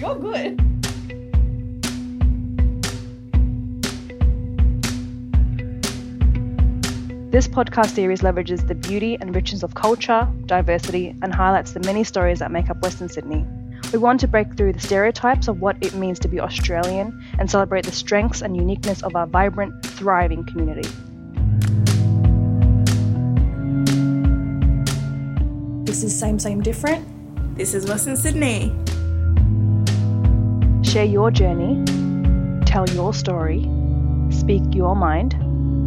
you're good. This podcast series leverages the beauty and richness of culture, diversity, and highlights the many stories that make up Western Sydney. We want to break through the stereotypes of what it means to be Australian and celebrate the strengths and uniqueness of our vibrant, thriving community. This is same, same, different. This is Western Sydney. Share your journey, tell your story, speak your mind,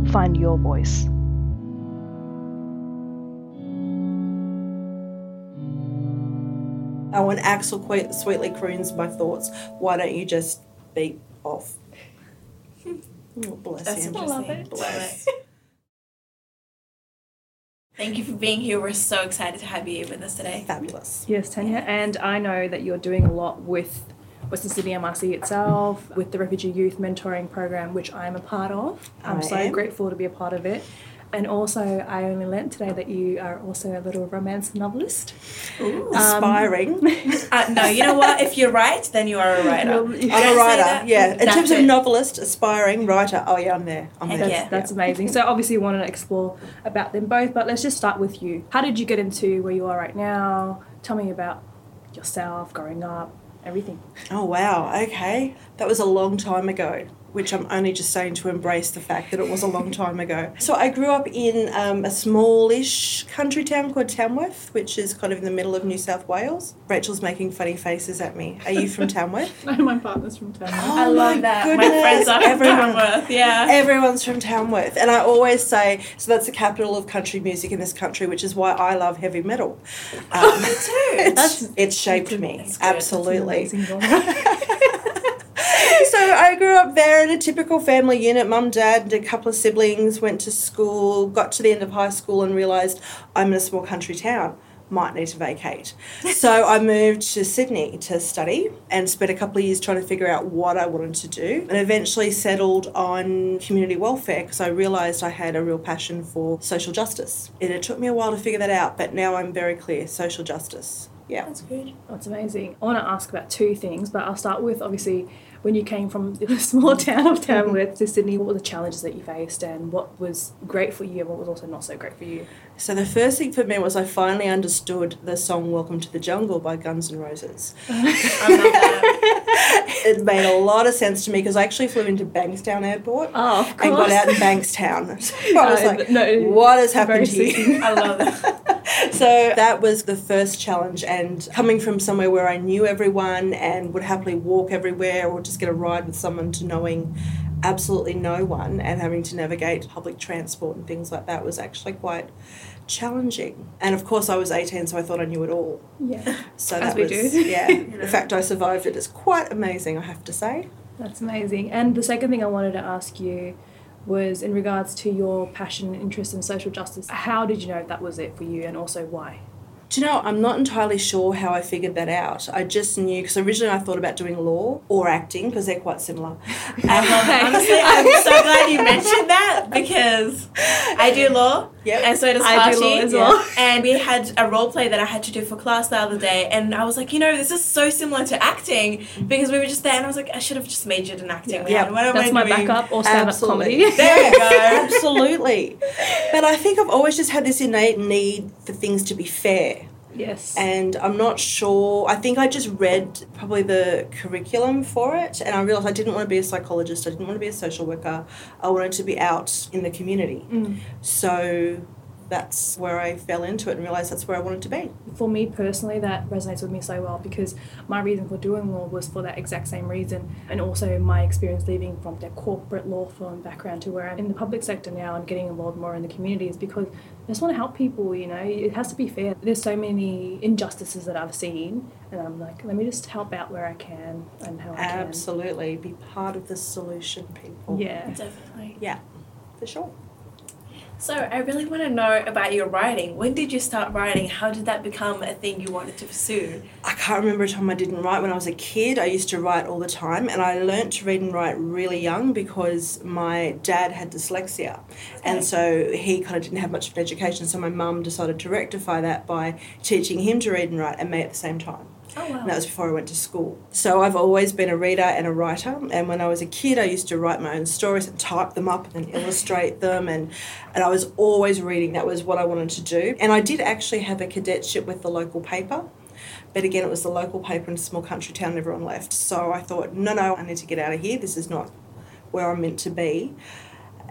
find your voice. Oh, when Axl quite sweetly croons my thoughts, why don't you just beat off? Oh, bless That's him. interesting. love it. Bless. Thank you for being here. We're so excited to have you with us today. Fabulous. Yes, Tanya. And I know that you're doing a lot with Western Sydney MRC itself, with the Refugee Youth Mentoring Program, which I'm a part of. I'm I so am. grateful to be a part of it. And also, I only learnt today that you are also a little romance novelist. Ooh. Aspiring. Uh, no, you know what? If you're right, then you are a writer. I'm a writer. Yeah. In That's terms of it. novelist, aspiring, writer, oh yeah, I'm there. I'm Heck there. yeah. That's amazing. So obviously, you want to explore about them both, but let's just start with you. How did you get into where you are right now? Tell me about yourself, growing up, everything. Oh wow, okay. That was a long time ago, which I'm only just saying to embrace the fact that it was a long time ago. So I grew up in um, a smallish country town called Tamworth, which is kind of in the middle of New South Wales. Rachel's making funny faces at me. Are you from Tamworth? No, my partner's from Tamworth. I Oh love my that. My goodness, friends are from Tamworth. Yeah. Everyone's from Tamworth. And I always say, so that's the capital of country music in this country, which is why I love heavy metal. Um, Me too. it's, it's shaped me, That's good. absolutely. Amazing genre. so I grew up there in a typical family unit. Mum, dad, and a couple of siblings went to school, got to the end of high school, and realised I'm in a small country town. Might need to vacate. So I moved to Sydney to study and spent a couple of years trying to figure out what I wanted to do and eventually settled on community welfare because I realised I had a real passion for social justice. And it took me a while to figure that out, but now I'm very clear social justice. Yeah. That's good. That's amazing. I want to ask about two things, but I'll start with obviously when you came from the small town of Tamworth to Sydney, what were the challenges that you faced and what was great for you and what was also not so great for you? So the first thing for me was I finally understood the song "Welcome to the Jungle" by Guns N' Roses. I love that. It made a lot of sense to me because I actually flew into Bankstown Airport Oh, of and got out in Bankstown. So I was Uh, like, no, "What has happened here?" I love that. so that was the first challenge, and coming from somewhere where I knew everyone and would happily walk everywhere or just get a ride with someone to knowing absolutely no one and having to navigate public transport and things like that was actually quite challenging. And of course, I was 18, so I thought I knew it all. Yeah, So that we was, do. yeah. know. The fact I survived it is quite amazing, I have to say. that's amazing. And the second thing I wanted to ask you was in regards to your passion and interest in social justice. How did you know that was it for you and also why? Do you know, I'm not entirely sure how I figured that out. I just knew, because originally I thought about doing law or acting, because they're quite similar. I love it. Honestly, I'm so glad you mentioned that because I do law. Yep. And so does I do as well. And we had a role play that I had to do for class the other day, and I was like, you know, this is so similar to acting because we were just there, and I was like, I should have just majored in acting. Yeah. man. What am That's I my doing? backup or stand up comedy. There you go. Absolutely. But I think I've always just had this innate need for things to be fair. Yes. And I'm not sure. I think I just read probably the curriculum for it, and I realized I didn't want to be a psychologist. I didn't want to be a social worker. I wanted to be out in the community. Mm. So that's where I fell into it and realized that's where I wanted to be. for me personally, that resonates with me so well because my reason for doing law was for that exact same reason, and also my experience leaving from the corporate law firm background to where I'm in the public sector now and getting involved more in the community is because I just want to help people. You know, it has to be fair. There's so many injustices that I've seen, and I'm like, let me just help out where I can and how I can. Absolutely. Be part of the solution, people. Yeah. Definitely. Yeah, for sure. So I really want to know about your writing. When did you start writing? How did that become a thing you wanted to pursue? I can't remember a time I didn't write. When I was a kid, I used to write all the time, and I learnt to read and write really young because my dad had dyslexia, and so he kind of didn't have much of an education. So my mum decided to rectify that by teaching him to read and write and me at the same time. Oh wow. And that was before I went to school. So I've always been a reader and a writer. And when I was a kid, I used to write my own stories and type them up and illustrate them. And, and I was always reading. That was what I wanted to do. And I did actually have a cadetship with the local paper. But again, it was the local paper in a small country town, and everyone left. So I thought, no, no, I need to get out of here. This is not where I'm meant to be.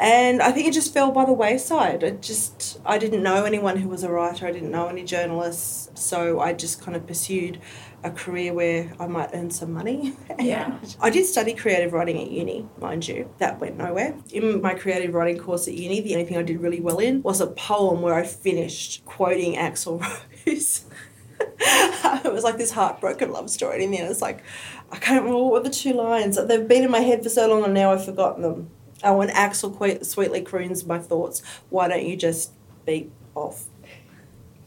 And I think it just fell by the wayside. It just, I didn't know anyone who was a writer, I didn't know any journalists. So I just kind of pursued a career where I might earn some money. Yeah. I did study creative writing at uni, mind you. That went nowhere. In my creative writing course at uni, the only thing I did really well in was a poem where I finished quoting Axl Rose. it was like this heartbroken love story. And in the it's like, I can't remember what were the two lines. They've been in my head for so long and now I've forgotten them. Oh, and Axl quite sweetly croons my thoughts. Why don't you just beat off?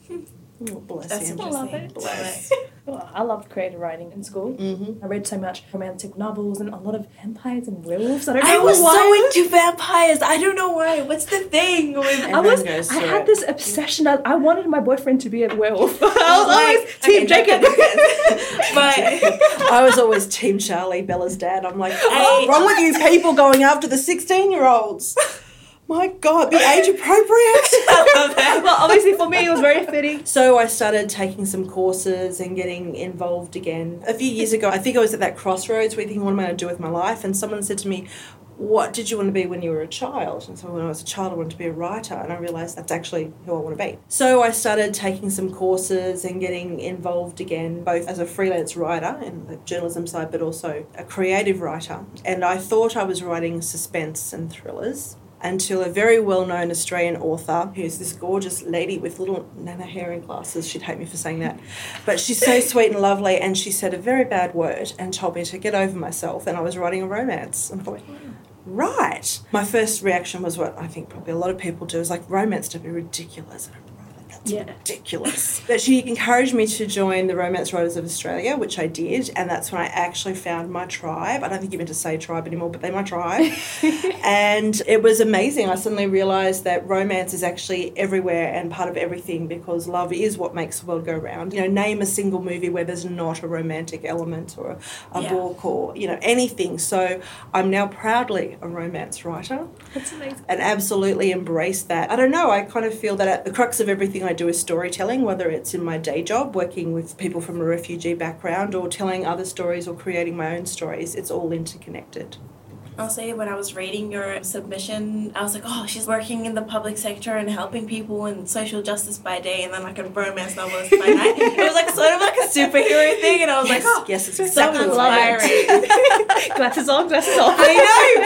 Oh, bless That's him. love it. Bless. Well, I loved creative writing in school. Mm-hmm. I read so much romantic novels and a lot of vampires and werewolves. I don't I know was why. so into vampires. I don't know why. What's the thing with I was. I had it. this obsession. I, I wanted my boyfriend to be a werewolf. I was like, always Team okay, Jacob. but I was always Team Charlie, Bella's dad. I'm like, I- what's wrong with you people going after the 16 year olds? My God, be age appropriate. well, obviously for me it was very fitting. So I started taking some courses and getting involved again. A few years ago, I think I was at that crossroads where thinking, what am I going to do with my life? And someone said to me, what did you want to be when you were a child? And so when I was a child, I wanted to be a writer, and I realised that's actually who I want to be. So I started taking some courses and getting involved again, both as a freelance writer in the journalism side, but also a creative writer. And I thought I was writing suspense and thrillers until a very well known Australian author, who's this gorgeous lady with little nana hair and glasses, she'd hate me for saying that, but she's so sweet and lovely, and she said a very bad word and told me to get over myself, and I was writing a romance. And I thought, right. My first reaction was what I think probably a lot of people do is like, romance to be ridiculous. Yeah. ridiculous. but she encouraged me to join the Romance Writers of Australia, which I did, and that's when I actually found my tribe. I don't think you meant to say tribe anymore, but they're my tribe. and it was amazing. I suddenly realised that romance is actually everywhere and part of everything because love is what makes the world go round. You know, name a single movie where there's not a romantic element or a, a Yeah. book or, you know, anything. So I'm now proudly a romance writer That's amazing. and absolutely embrace that. I don't know, I kind of feel that at the crux of everything I do is storytelling, whether it's in my day job, working with people from a refugee background, or telling other stories or creating my own stories. It's all interconnected. I'll say when I was reading your submission, I was like, oh, she's working in the public sector and helping people and social justice by day and then like a romance novelist by night. It was like sort of like a superhero thing, and I was like, oh, yes, it's so exactly I inspiring. glasses on, glasses off. I know,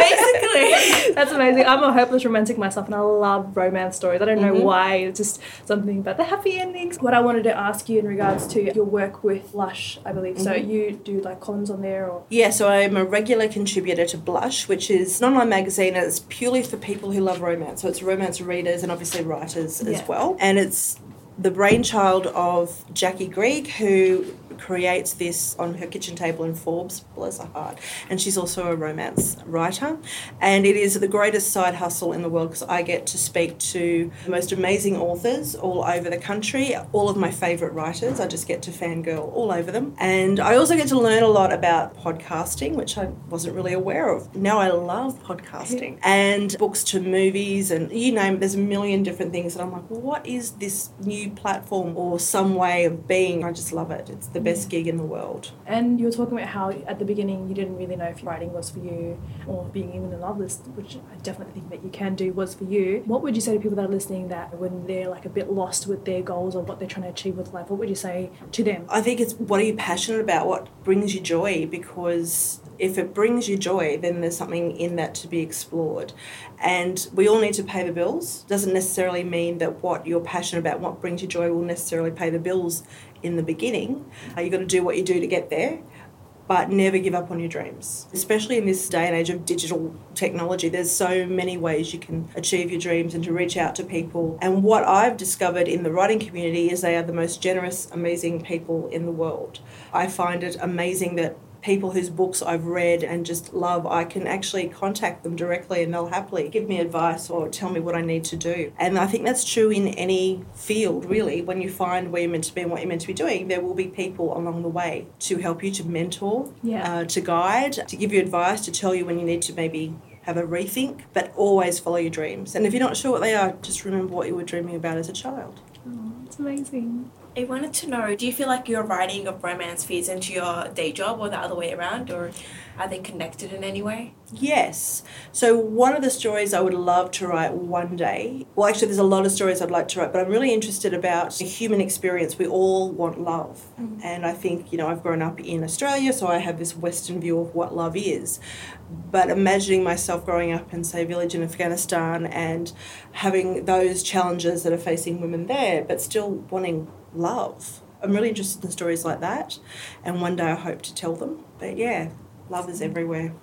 basically. That's amazing. I'm a hopeless romantic myself and I love romance stories. I don't know Mhm. why, it's just something about the happy endings. What I wanted to ask you in regards to your work with Blush, I believe. So Mhm. you do like columns on there or Yeah, so I'm a regular contributor to Blush, which is an online magazine it's purely for people who love romance. So it's romance readers and obviously writers Yeah. as well. And it's the brainchild of Jackie Greig, who creates this on her kitchen table in Forbes, bless her heart. And she's also a romance writer. And it is the greatest side hustle in the world because I get to speak to the most amazing authors all over the country, all of my favourite writers. I just get to fangirl all over them. And I also get to learn a lot about podcasting, which I wasn't really aware of. Now I love podcasting and books to movies and you name it, there's a million different things that I'm like, well, what is this new platform or some way of being? I just love it. It's the best gig in the world. And you were talking about how at the beginning you didn't really know if writing was for you or being even a novelist, which I definitely think that you can do was for you. What would you say to people that are listening that when they're like a bit lost with their goals or what they're trying to achieve with life, what would you say to them? I think it's what are you passionate about? What brings you joy? Because if it brings you joy, then there's something in that to be explored. And we all need to pay the bills. Doesn't necessarily mean that what you're passionate about, what brings you joy, will necessarily pay the bills in the beginning. Uh, you've got to do what you do to get there. but never give up on your dreams. Especially in this day and age of digital technology, there's so many ways you can achieve your dreams and to reach out to people. And what I've discovered in the writing community is they are the most generous, amazing people in the world. I find it amazing that people whose books I've read and just love, I can actually contact them directly and they'll happily give me advice or tell me what I need to do. And I think that's true in any field, really. When you find where you're meant to be and what you're meant to be doing, there will be people along the way to help you, to mentor, Yeah. uh, to guide, to give you advice, to tell you when you need to maybe have a rethink, but always follow your dreams. And if you're not sure what they are, just remember what you were dreaming about as a child. Oh, it's amazing. I wanted to know do you feel like your writing of romance feeds into your day job or the other way around, or are they connected in any way? Yes. So one of the stories I would love to write one day. Well, actually, there's a lot of stories I'd like to write, but I'm really interested about the human experience. We all want love, mm. and I think you know I've grown up in Australia, so I have this Western view of what love is. But imagining myself growing up in say a village in Afghanistan and having those challenges that are facing women there, but still wanting love. I'm really interested in stories like that, and one day I hope to tell them. But yeah, love is everywhere.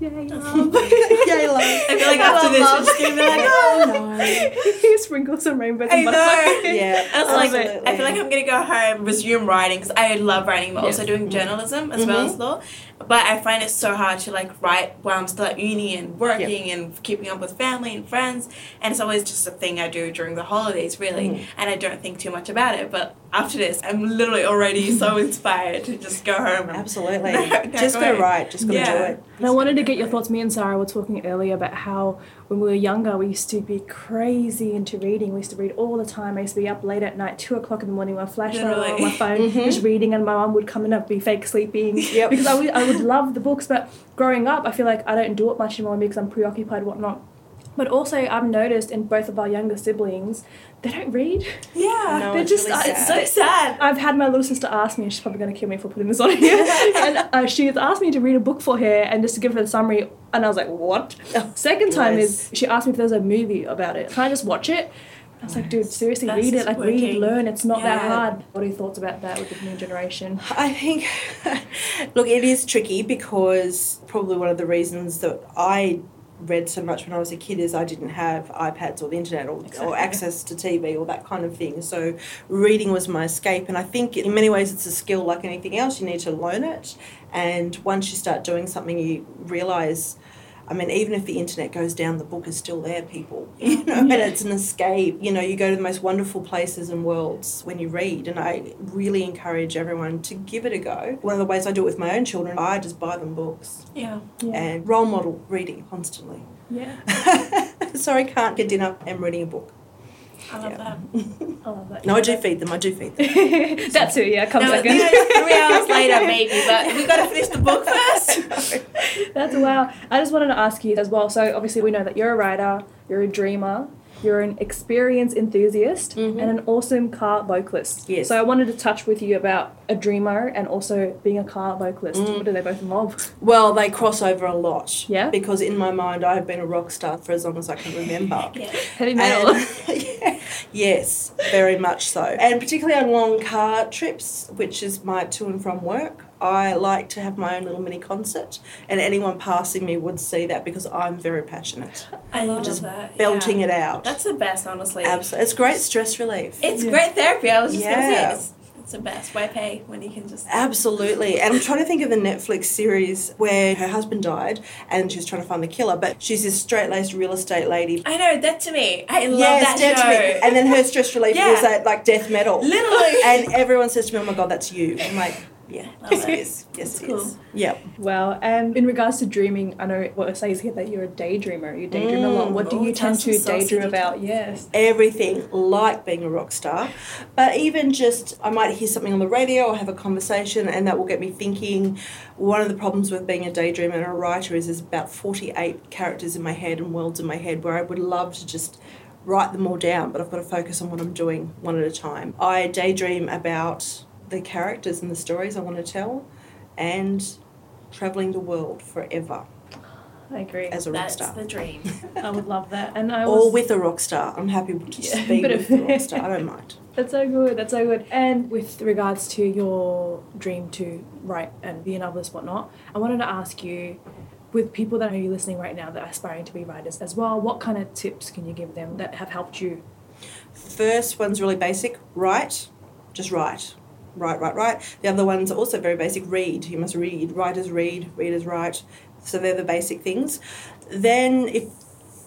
Yay, Yay, love. I feel like after this, we're just gonna be like, oh. Sprinkle some rainbows and butterflies. Yeah, I was like, absolutely. I feel like I'm gonna go home, resume writing because I love writing, but also doing journalism as well mm-hmm. as law. But I find it so hard to like write while I'm still at uni and working and keeping up with family and friends. And it's always just a thing I do during the holidays, really. Mm-hmm. And I don't think too much about it. But after this, I'm literally already so inspired to just go home. And Absolutely. No, no, just go gotta write, just gotta Yeah. do it. And I wanted to get your thoughts. Me and Sarah were talking earlier about how when we were younger, we used to be crazy into reading. We used to read all the time. I used to be up late at night, two o'clock in the morning, with a flashlight Literally. on my phone, mm-hmm. just reading, and my mum would come in and be fake sleeping Yep. because I would, I would love the books. But growing up, I feel like I don't do it much anymore because I'm preoccupied, whatnot. But also, I've noticed in both of our younger siblings, they don't read. Yeah. No, they're it's just- really uh, It's so sad. I've had my little sister ask me, she's probably going to kill me for putting this on here, and uh, she's asked me to read a book for her and just to give her the summary, and I was like, what? Oh, Second time bless. is she asked me if there's a movie about it. Can I just watch it? I was like, dude, seriously, That's read it. just Like, read, learn. It's not that hard. What are your thoughts about that with the new generation? I think, look, it is tricky because probably one of the reasons that I read so much when I was a kid is I didn't have iPads or the internet or, Exactly. or access to TV or that kind of thing. So reading was my escape. And I think in many ways it's a skill like anything else. You need to learn it. And once you start doing something, you realize. I mean, even if the internet goes down, the book is still there, people. You know, and it's an escape. You know, you go to the most wonderful places and worlds when you read, and I really encourage everyone to give it a go. One of the ways I do it with my own children, I just buy them books Yeah. Yeah. and role model reading constantly. yeah. Sorry, can't get dinner. I'm reading a book. I love Yeah. that. I love that. No, I do feed them. I do feed them. That's it, yeah, come No, second. three hours later, maybe, but we've gotta finish the book first. That's wow. I just wanted to ask you as well. So obviously we know that you're a writer, you're a dreamer, you're an experience enthusiast, Mhm. and an awesome car vocalist. Yes. So I wanted to touch with you about a dreamer and also being a car vocalist. Mm. What do they both involve? Well, they cross over a lot. Yeah? Because in my mind, I have been a rock star for as long as I can remember. Yeah. Heavy metal. And- yeah, yes, very much so. And particularly on long car trips, which is my to and from work, I like to have my own little mini concert, and anyone passing me would see that because I'm very passionate. I love Just that. belting yeah. it out. That's the best, honestly. Absolutely, it's great stress relief. It's Yeah. great therapy. I was just gonna say it's, it's the best. Why pay when you can just Absolutely. And I'm trying to think of the Netflix series where her husband died and she was trying to find the killer, but she's this straight laced real estate lady. I know, that to Me. I love yes, that Dead to show. Me. And then her stress relief Yeah. was that like death metal. Literally. And everyone says to me, Oh my god, that's you. I'm like, Yeah, yes it. is. Yes it cool. is. Yep. Wow. And in regards to dreaming, I know what it says here that you're a daydreamer. You daydream a lot. Mm. What do Oh, you tend to daydream about? Yes. everything like being a rock star. But even just, I might hear something on the radio or have a conversation, and that will get me thinking. One of the problems with being a daydreamer and a writer is there's about 48 characters in my head and worlds in my head where I would love to just write them all down, but I've got to focus on what I'm doing one at a time. I daydream about the characters and the stories I want to tell and traveling the world forever I agree. as a rock That's star. the dream. I would love that. And I was Or with a rock star. I'm happy to just Yeah, be with of- the rock star. I don't mind. That's so good. That's so good. And with regards to your dream to write and be a novelist, whatnot, I wanted to ask you, with people that are listening right now that are aspiring to be writers as well, what kind of tips can you give them that have helped you? First one's really basic. Write, just write. Write, write, write. The other one's are also very basic. Read. You must read. Writers read. Readers write. So they're the basic things. Then if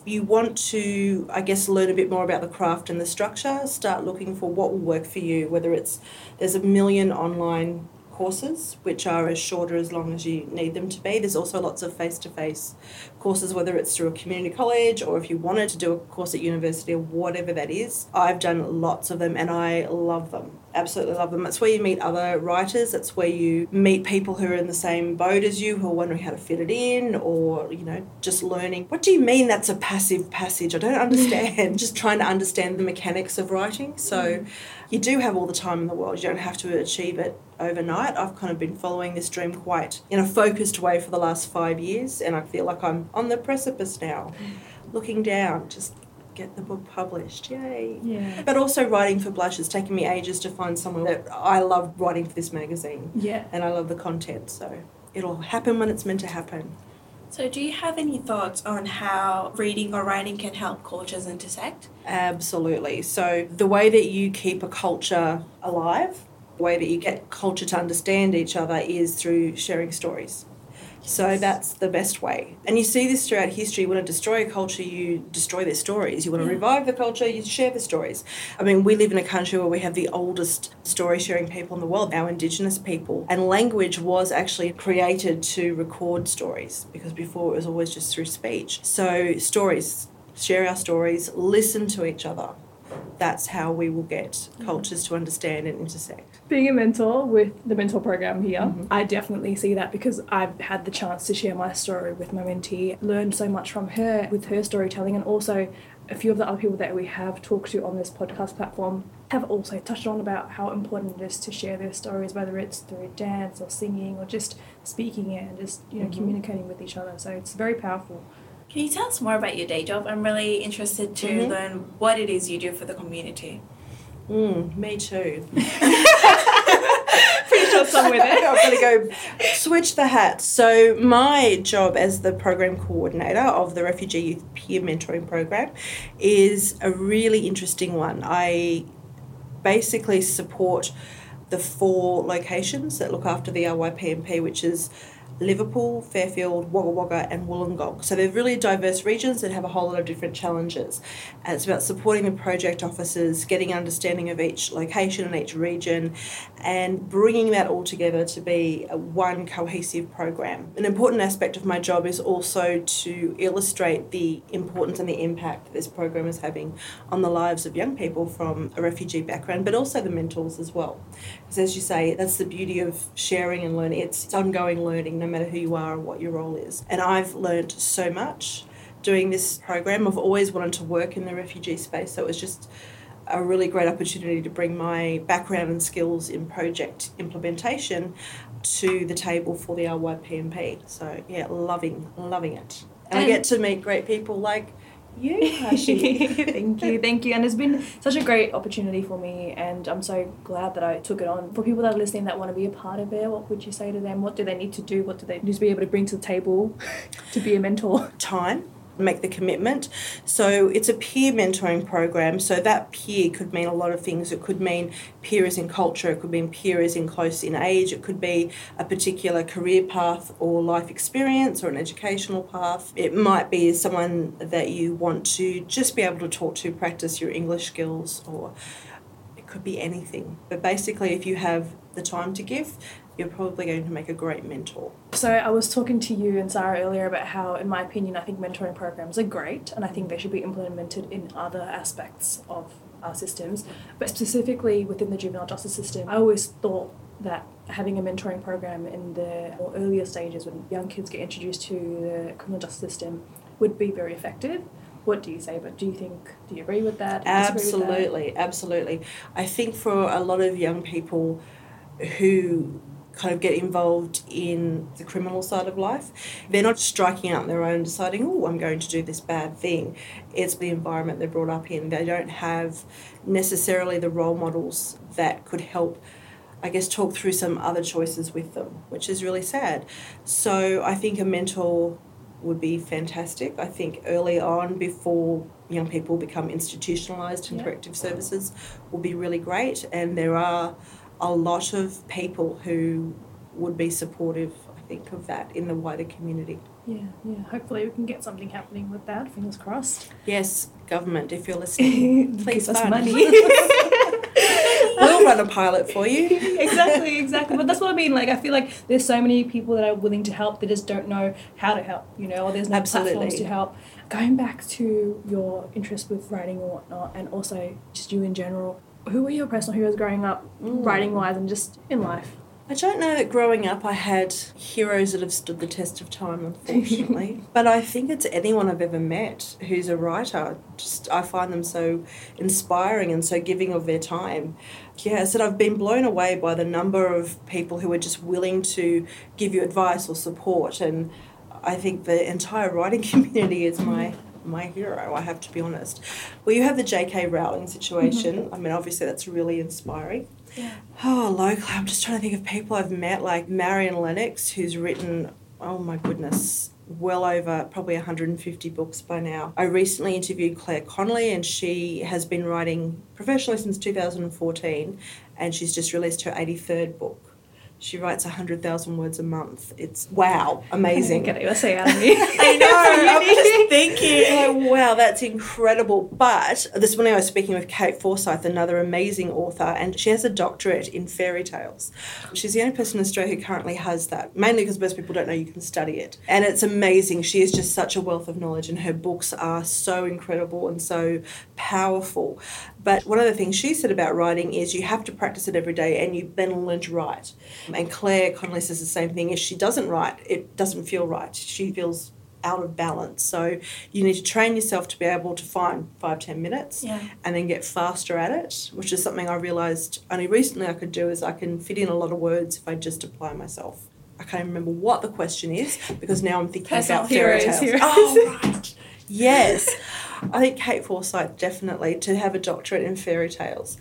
you want to, I guess, learn a bit more about the craft and the structure, start looking for what will work for you. Whether it's there's a million online courses which are as short or as long as you need them to be. There's also lots of face to face courses, whether it's through a community college or if you wanted to do a course at university or whatever that is. I've done lots of them and I love them absolutely love them. It's where you meet other writers. It's where you meet people who are in the same boat as you, who are wondering how to fit it in, or you know, just learning. What do you mean that's a passive passage? I don't understand. just trying to understand the mechanics of writing. So, mm. you do have all the time in the world. You don't have to achieve it overnight. I've kind of been following this dream quite in a focused way for the last five years, and I feel like I'm on the precipice now, mm. looking down, just get the book published. Yay. Yeah. But also writing for Blush. It's taken me ages to find someone that I love writing for this magazine. Yeah. And I love the content. So it'll happen when it's meant to happen. So, do you have any thoughts on how reading or writing can help cultures intersect? Absolutely. So the way that you keep a culture alive, the way that you get culture to understand each other is through sharing stories. So that's the best way. And you see this throughout history. You want to destroy a culture, you destroy their stories. You want to mm. Yeah. revive the culture, you share the stories. I mean, we live in a country where we have the oldest story sharing people in the world, our Indigenous people. And language was actually created to record stories because before it was always just through speech. So, stories, share our stories, listen to each other. That's how we will get cultures to understand and intersect. Being a mentor with the mentor program here, mm-hmm. I definitely see that because I've had the chance to share my story with my mentee, learned so much from her with her storytelling, and also a few of the other people that we have talked to on this podcast platform have also touched on about how important it is to share their stories, whether it's through dance or singing or just speaking it and just you know mm-hmm. communicating with each other. So it's very powerful. Can you tell us more about your day job? I'm really interested to Mhm. learn what it is you do for the community. Mm, me too. Pretty sure somewhere there. I'm going to go switch the hat. So, my job as the program coordinator of the Refugee Youth Peer Mentoring Program is a really interesting one. I basically support the four locations that look after the RYPMP, which is Liverpool, Fairfield, Wagga Wagga, and Wollongong. So they're really diverse regions that have a whole lot of different challenges. And it's about supporting the project officers, getting understanding of each location and each region, and bringing that all together to be one cohesive program. An important aspect of my job is also to illustrate the importance and the impact that this program is having on the lives of young people from a refugee background, but also the mentors as well. Because as you say, that's the beauty of sharing and learning. It's, it's ongoing learning, no matter who you are or what your role is. And I've learned so much doing this program. I've always wanted to work in the refugee space, so it was just a really great opportunity to bring my background and skills in project implementation to the table for the RYPMP. So yeah, loving, loving it. And, I get to meet great people like you, Hashi. thank you, thank you. And it's been such a great opportunity for me, and I'm so glad that I took it on. For people that are listening that want to be a part of it, what would you say to them? What do they need to do? What do they need to be able to bring to the table to be a mentor? time make the commitment. So it's a peer mentoring program. So that peer could mean a lot of things. It could mean peers in culture. It could mean peers in close in age. It could be a particular career path or life experience or an educational path. It might be someone that you want to just be able to talk to practice your english skills or it could be anything. But basically if you have the time to give you're probably going to make a great mentor So I was talking to you and Sarah earlier about how, in my opinion, I think mentoring programs are great, and I think they should be implemented in other aspects of our systems, but specifically within the juvenile justice system. I always thought that having a mentoring program in the more earlier stages when young kids get introduced to the criminal justice system would be very effective. What do you say? But do you think? Do you agree with that? Disagree with that? Absolutely, absolutely. I think for a lot of young people who kind of get involved in the criminal side of life. They're not striking out on their own, deciding, oh, I'm going to do this bad thing. It's the environment they're brought up in. They don't have necessarily the role models that could help. I guess talk through some other choices with them, which is really sad. So I think a mentor would be fantastic. I think early on, before young people become institutionalised in Yeah. corrective services, will be really great. And there are a lot of people who would be supportive, I think, of that in the wider community. Yeah, yeah. Hopefully we can get something happening with that. Fingers crossed. Yes, government, if you're listening, please fund. money. we'll run a pilot for you. exactly, exactly. But that's what I mean. Like, I feel like there's so many people that are willing to help. They just don't know how to help. You know, or there's no Absolutely. platforms to help. Going back to your interest with writing and whatnot, and also just you in general. Who were your personal heroes growing up, Mm. writing wise, and just in life? I don't know that growing up I had heroes that have stood the test of time, unfortunately. but I think it's anyone I've ever met who's a writer. Just I find them so inspiring and so giving of their time. Yeah, so I've been blown away by the number of people who are just willing to give you advice or support, and I think the entire writing community is my my hero. I have to be honest. Well, you have the J.K. Rowling situation. Mm-hmm. I mean, obviously that's really inspiring. Yeah. Oh, locally, I'm just trying to think of people I've met, like Marion Lennox, who's written, oh my goodness, well over probably 150 books by now. I recently interviewed Clare Connelly, and she has been writing professionally since 2014, and she's just released her 83rd book. She writes 100,000 words a month. It's wow, amazing. Get it, say out of me. I know. I'm just thinking, like, wow, that's incredible. But this morning I was speaking with Kate Forsyth, another amazing author, and she has a doctorate in fairy tales. She's the only person in Australia who currently has that, mainly because most people don't know you can study it. And it's amazing. She is just such a wealth of knowledge, and her books are so incredible and so powerful. But one of the things she said about writing is you have to practice it every day and you then learn to write. And Clare Connelly says the same thing. If she doesn't write, it doesn't feel right. She feels out of balance. So you need to train yourself to be able to find five, ten minutes Yeah. and then get faster at it, which is something I realised only recently I could do is I can fit in a lot of words if I just apply myself. I can't even remember what the question is because now I'm thinking Personal about fairy tales. heroes. Oh right. Yes. I think Kate Forsyth definitely to have a doctorate in fairy tales.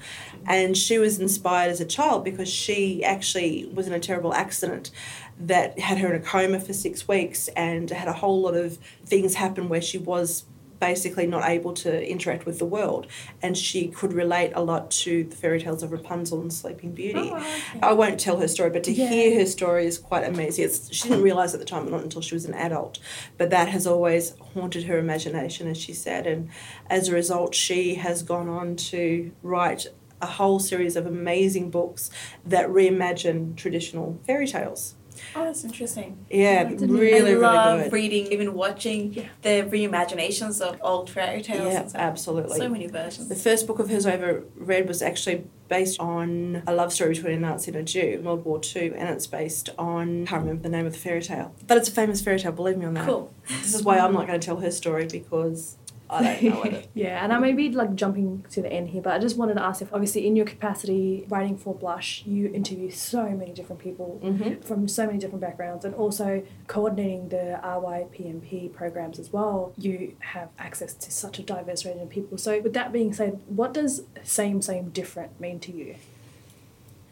And she was inspired as a child because she actually was in a terrible accident that had her in a coma for six weeks and had a whole lot of things happen where she was basically not able to interact with the world. And she could relate a lot to the fairy tales of Rapunzel and Sleeping Beauty. Oh, okay. I won't tell her story, but to Yeah. hear her story is quite amazing. It's, she didn't realise at the time, not until she was an adult, but that has always haunted her imagination, as she said. And as a result, she has gone on to write a whole series of amazing books that reimagine traditional fairy tales. Oh, that's interesting. Yeah, That's amazing. really, I love really good. reading, even watching Yeah. the reimaginations of old fairy tales. Yeah, and absolutely. So many versions. The first book of hers I ever read was actually based on a love story between a Nazi and a Jew, in World War Two, and it's based on, I can't remember the name of the fairy tale. But it's a famous fairy tale, believe me on that. Cool. This is why I'm not going to tell her story because I don't know it. yeah, and I may be like jumping to the end here, but I just wanted to ask if, obviously, in your capacity writing for Blush, you interview so many different people Mm-hmm. from so many different backgrounds, and also coordinating the RYPMP programs as well. You have access to such a diverse range of people. So, with that being said, what does same, same, different mean to you?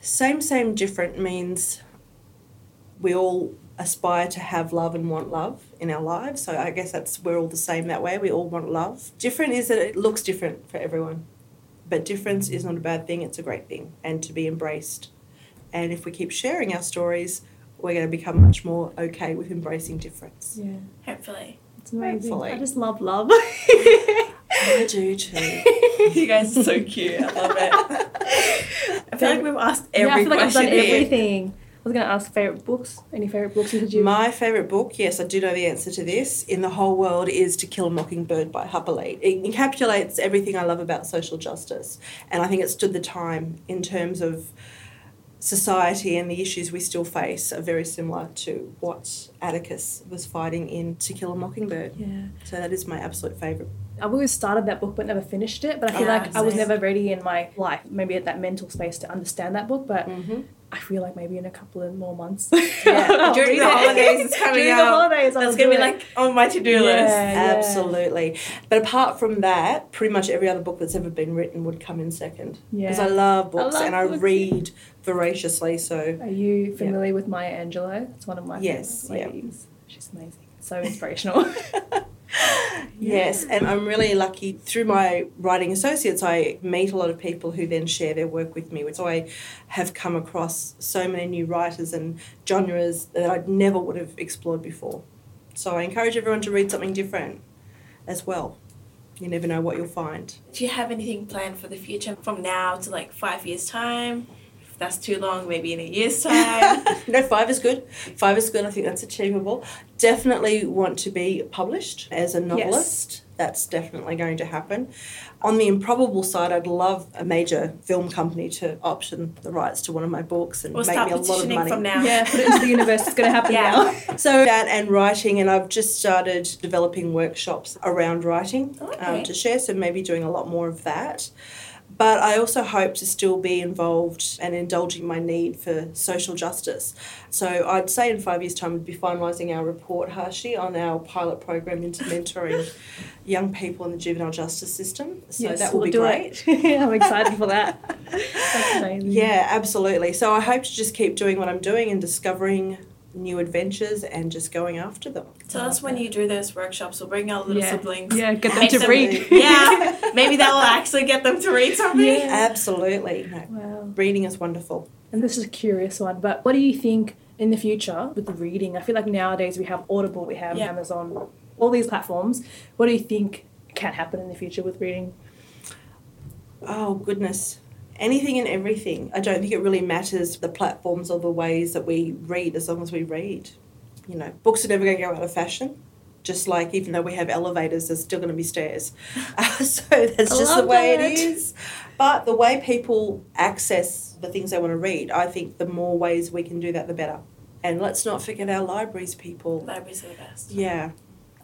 Same, same, different means we all aspire to have love and want love in our lives. So I guess that's we're all the same that way. We all want love. Different is that it looks different for everyone. But difference is not a bad thing, it's a great thing and to be embraced. And if we keep sharing our stories, we're going to become much more okay with embracing difference. Yeah, Hopefully. it's amazing. Hopefully. I just love love. I do too. you guys are so cute. I love it. I feel like we've asked every yeah, I feel like I've question done here. everything. I was going to ask favorite books. Any favorite books did you? My favourite book, yes, I do know the answer to this, in the whole world is To Kill a Mockingbird by Harper Lee. It encapsulates everything I love about social justice, and I think it stood the time in terms of society and the issues we still face are very similar to what Atticus was fighting in To Kill a Mockingbird. yeah. So that is my absolute favourite. I've always started that book but never finished it. But I feel Yeah, like I was never ready in my life, maybe at that mental space to understand that book. But Mm-hmm. I feel like maybe in a couple of more months. Yeah. During the holidays, it's coming During out. the holidays, I'll That's gonna be it. like on my to-do list. Yeah, yeah. Absolutely. But apart from that, pretty much every other book that's ever been written would come in second. Because Yeah. I love books love and I read voraciously. So, Are you familiar with Maya Angelou? It's one of my Yes, favorite yeah. ladies. She's amazing. So inspirational. yes. And I'm really lucky through my writing associates, I meet a lot of people who then share their work with me. So I have come across so many new writers and genres that I never would have explored before. So I encourage everyone to read something different as well. You never know what you'll find. Do you have anything planned for the future from now to like five years time? If that's too long, maybe in a year's time. no, five is good. Five is good. I think that's achievable. Definitely want to be published as a novelist. That's definitely going to happen. On the improbable side, I'd love a major film company to option the rights to one of my books and we'll make me a lot of money. from now. yeah, put it into the universe. It's going to happen Yeah. now. So that and writing, and I've just started developing workshops around writing Okay. um, to share. So maybe doing a lot more of that. But I also hope to still be involved and indulging my need for social justice. So I'd say in five years' time we'd be finalising our report, Harshi, on our pilot program into mentoring young people in the juvenile justice system. So Yes, that will we'll be great. I'm excited for that. Yeah, absolutely. So I hope to just keep doing what I'm doing and discovering new adventures and just going after them. Tell us when you do those workshops. We'll bring our little Yeah. siblings. Yeah, get them to them- read. Yeah, maybe that will actually get them to read something. Yeah. Absolutely. No, Wow. reading is wonderful. And this is a curious one, but what do you think in the future with the reading? I feel like nowadays we have Audible, we have Yeah. Amazon, all these platforms. What do you think can happen in the future with reading? Oh, goodness. Anything and everything. I don't think it really matters the platforms or the ways that we read as long as we read. You know, books are never going to go out of fashion. Just like even though we have elevators, there's still going to be stairs. Uh, so that's I just the way that. it is. But the way people access the things they want to read, I think the more ways we can do that, the better. And let's not forget our libraries, people. Libraries are the best. Yeah,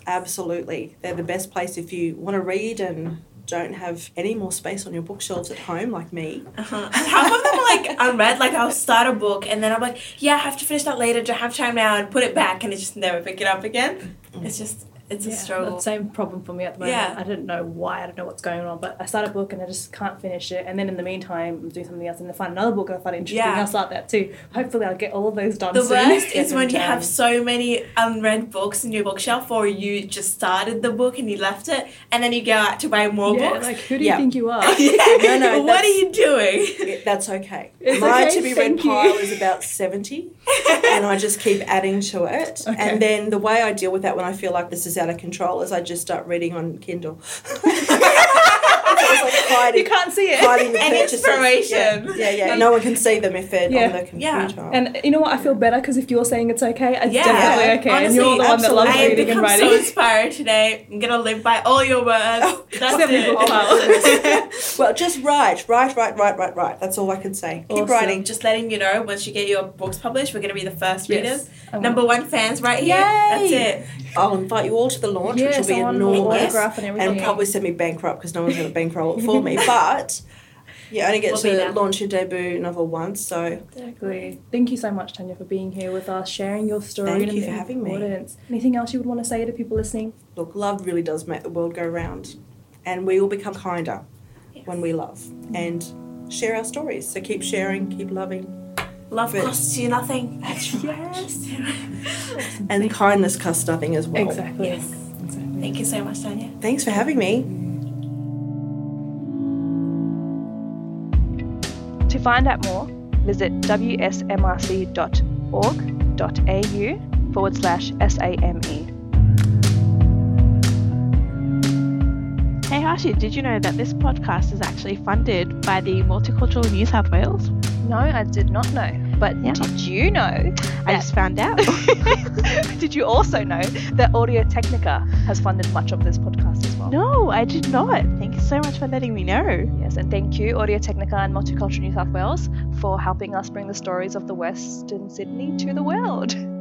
absolutely. They're the best place if you want to read and don't have any more space on your bookshelves at home, like me. Uh-huh. Half of them are like unread. Like I'll start a book and then I'm like, yeah, I have to finish that later. Don't have time now, and put it back, and I just never pick it up again. It's just it's a struggle. the same problem for me at the moment. Yeah. I don't know why, I don't know what's going on, but I start a book and I just can't finish it. And then in the meantime, I'm doing something else and I find another book I find interesting. Yeah. I'll start that too. Hopefully, I'll get all of those done The soon. worst is when you done. have so many unread books in your bookshelf, or you just started the book and you left it, and then you go out to buy more yeah, books. like who do Yeah. you think you are? No, no, what are you doing? That's okay. It's My okay, to be read thank you. pile is about 70, and I just keep adding to it. Okay. And then the way I deal with that when I feel like this is out of control as I just start reading on Kindle. Like hiding, you can't see it. hiding the And purchases. inspiration. Yeah, yeah, yeah. No one can see them if they're Yeah. on the computer. Yeah. And you know what? I feel better because if you're saying it's okay, it's Yeah. definitely okay. and Honestly, you're the one that loves I have reading and become writing. so inspired today. I'm gonna live by all your words. Oh, That's it. your book pile. Oh, well, just write, write, write, write, write, write. That's all I can say. Keep Awesome. writing. Just letting you know, once you get your books published, we're gonna be the first Yes. readers. Number one fans right here. Yay! That's it. I'll invite you all to the launch, Yes, which will be I want enormous, and everything. and probably send me bankrupt because no one's going to bankroll it for me. But you only get We'll to launch your debut novel once, so Exactly. Thank you so much, Tanya, for being here with us, sharing your story Thank and you the for having me. Anything else you would want to say to people listening? look, love really does make the world go round, and we all become kinder when we love and share our stories. So keep sharing, keep loving, Love But- costs you nothing. That's Yes. and kindness costs nothing as well. Exactly. Yes. Exactly. Thank you so much, Tanya. Thanks for having me. To find out more, visit wsmrc.org.au forward slash SAME. Hey Hashi, did you know that this podcast is actually funded by the Multicultural New South Wales? No, I did not know. But Yeah. did you know? I just found out. did you also know that Audio Technica has funded much of this podcast as well? no, I did not. Thank you so much for letting me know. Yes, and thank you, Audio Technica and Multicultural New South Wales, for helping us bring the stories of the Western Sydney to the world.